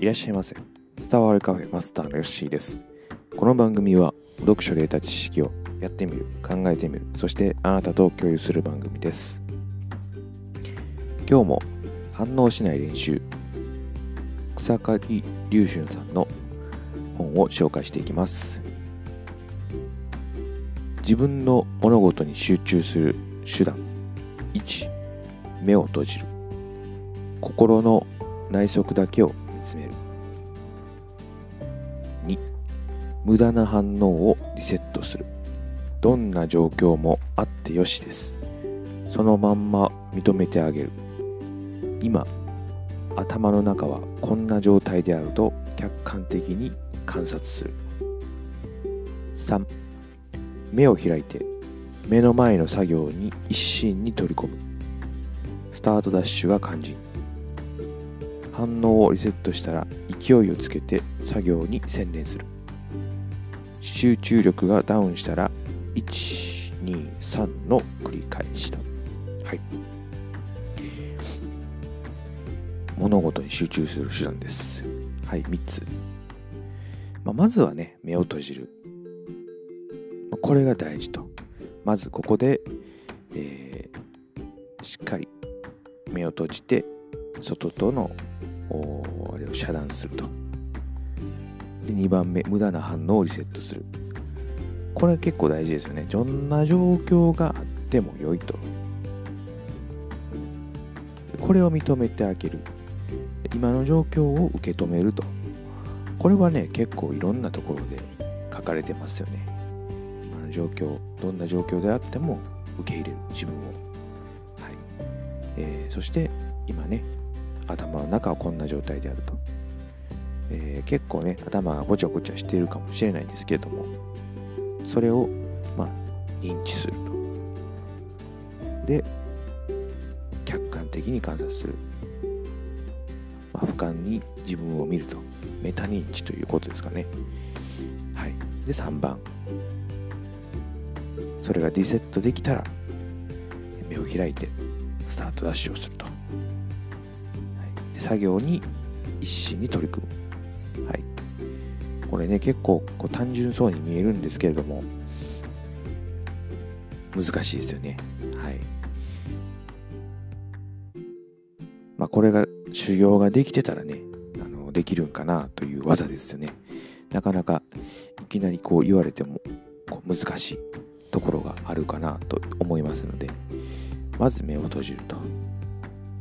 いらっしゃいませ。伝わるカフェマスターのヨッシーです。この番組は読書で得た知識をやってみる考えてみるそしてあなたと共有する番組です。今日も反応しない練習草刈龍春さんの本を紹介していきます。自分の物事に集中する手段1目を閉じる。心の内側だけを見つめる。無駄な反応をリセットする。どんな状況もあってよしです。そのまんま認めてあげる。今頭の中はこんな状態であると客観的に観察する。3目を開いて目の前の作業に一心に取り込む。スタートダッシュが肝心。反応をリセットしたら勢いをつけて作業に専念する。集中力がダウンしたら123の繰り返しだ。はい。物事に集中する手段です。はい3つ、まあ、まずはね目を閉じる。これが大事と。まずここで、えー、しっかり目を閉じて外とのあれを遮断すると。で2番目無駄な反応をリセットする。これは結構大事ですよね。どんな状況があっても良いと。これを認めてあげる。今の状況を受け止めると。これはね結構いろんなところで書かれてますよね。今の状況どんな状況であっても受け入れる。自分を。はい、えー、そして今ね頭の中はこんな状態であると、えー、結構ね頭がごちゃごちゃしているかもしれないんですけれどもそれをまあ認知すると。で客観的に観察する、まあ、俯瞰に自分を見ると。メタ認知ということですかね。はい。で3番。それがリセットできたら目を開いてスタートダッシュをすると。はい、で作業に一心に取り組む。これね、結構こう単純そうに見えるんですけれども、難しいですよね。はい。まあ、これが修行ができてたらね、あのできるんかなという技ですよね。なかなかいきなりこう言われてもこう難しいところがあるかなと思いますので、まず目を閉じると。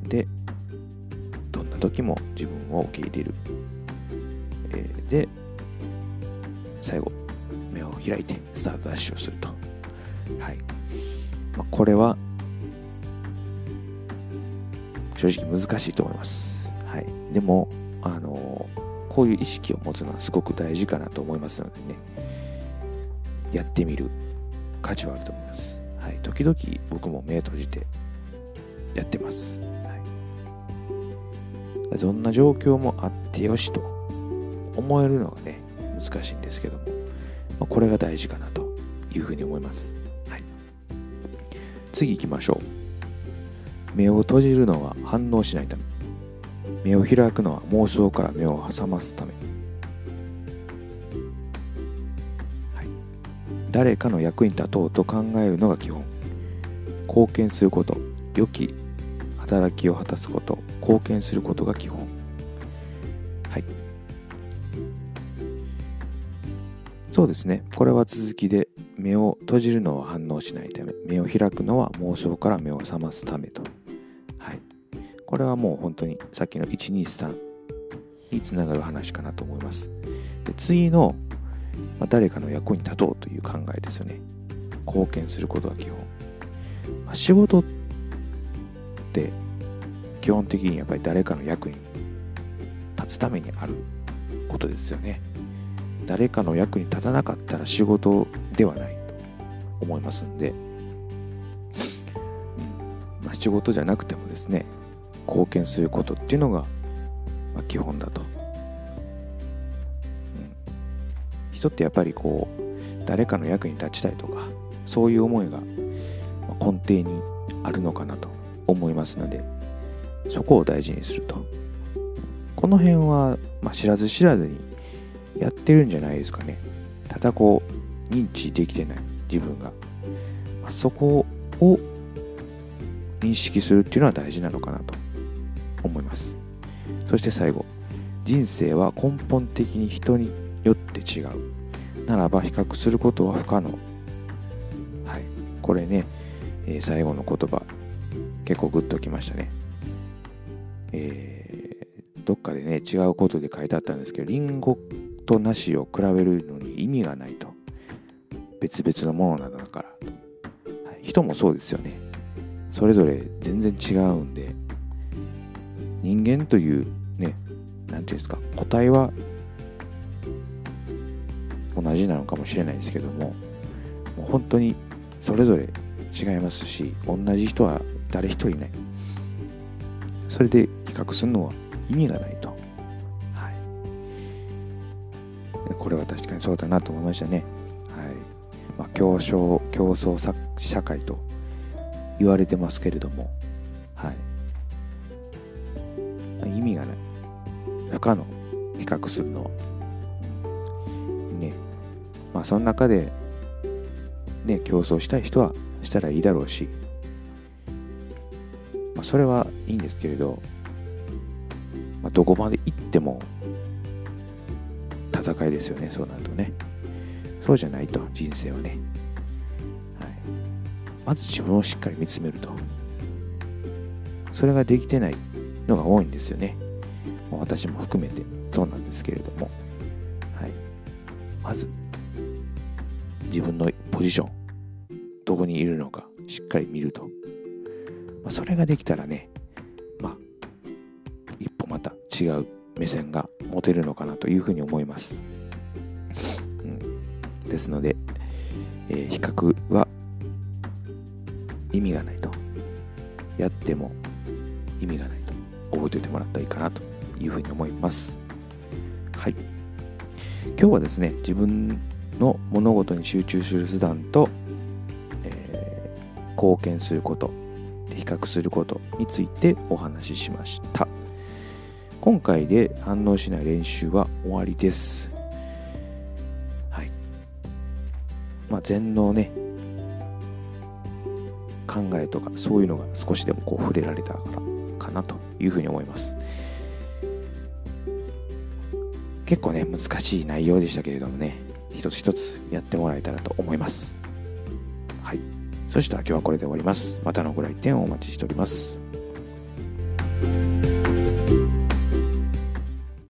でどん、な時も自分を受け入れる、えー、で最後目を開いてスタートダッシュをすると。はい、まあ、これは正直難しいと思います、はい、でもあのー、こういう意識を持つのはすごく大事かなと思いますのでね。やってみる価値はあると思います、はい、時々僕も目閉じてやってます。はい。どんな状況もあってよしと思えるのがね、難しいんですけども、まあ、これが大事かなというふうに思います。はい、次行きましょう。目を閉じるのは反応しないため。目を開くのは妄想から目を挟ますため。はい、誰かの役に立とうと考えるのが基本。貢献すること、良き働きを果たすこと、貢献することが基本。はい。そうですね。これは続きで、目を閉じるのは反応しないため、目を開くのは妄想から目を覚ますためと。はい。これはもう本当にさっきの123につながる話かなと思います。で次の、まあ、誰かの役に立とうという考えですよね。貢献することが基本。まあ、仕事って基本的にやっぱり誰かの役に立つためにあることですよね誰かの役に立たなかったら仕事ではないと思いますんで、うん。まあ、仕事じゃなくてもですね貢献することっていうのが、ま、基本だと、うん、人ってやっぱりこう誰かの役に立ちたいとかそういう思いが根底にあるのかなと思いますのでそこを大事にすると。この辺は、まあ、知らず知らずにやってるんじゃないですかね。ただこう認知できてない。自分が、まあ、そこを認識するっていうのは大事なのかなと思います。そして最後。人生は根本的に人によって違う。ならば比較することは不可能。はい。これね、えー、最後の言葉。結構グッときましたね。えー、どっかでね違うことで書いてあったんですけどリンゴと梨を比べるのに意味がないと。別々のものなんだから、はい、人もそうですよね。それぞれ全然違うんで。人間というね何て言うんですか。個体は同じなのかもしれないですけども。もう本当にそれぞれ違いますし同じ人は誰一人いない。それで比較するのは意味がないと、これは確かにそうだなと思いましたね、はい。まあ、競争競争社会と言われてますけれども、はい、意味がない不可能。比較するのは。ね。まあその中でね競争したい人はしたらいいだろうし、まあ、それはいいんですけれど、まあ、どこまで行っても戦いですよね。そうなるとね。そうじゃないと人生はね。はい。まず自分をしっかり見つめると。それができてないのが多いんですよね。私も含めて。そうなんですけれども、はい、まず自分のポジション。どこにいるのかしっかり見ると、まあ、それができたらね。まあ一歩また違う目線が持てるのかなというふうに思います、うん、ですので、えー、比較は意味がないと。やっても意味がないと覚えておいてもらったらいいかなというふうに思います。はい。今日はですね自分の物事に集中する手段と、えー、貢献すること比較することについてお話ししました。今回で反応しない練習は終わりです。はい。まあ全能ね。考えとかそういうのが少しでもこう触れられたからかなというふうに思います。結構ね難しい内容でしたけれどもね一つ一つやってもらえたらと思います。はい。そしたら今日はこれで終わります。またのご来店をお待ちしております。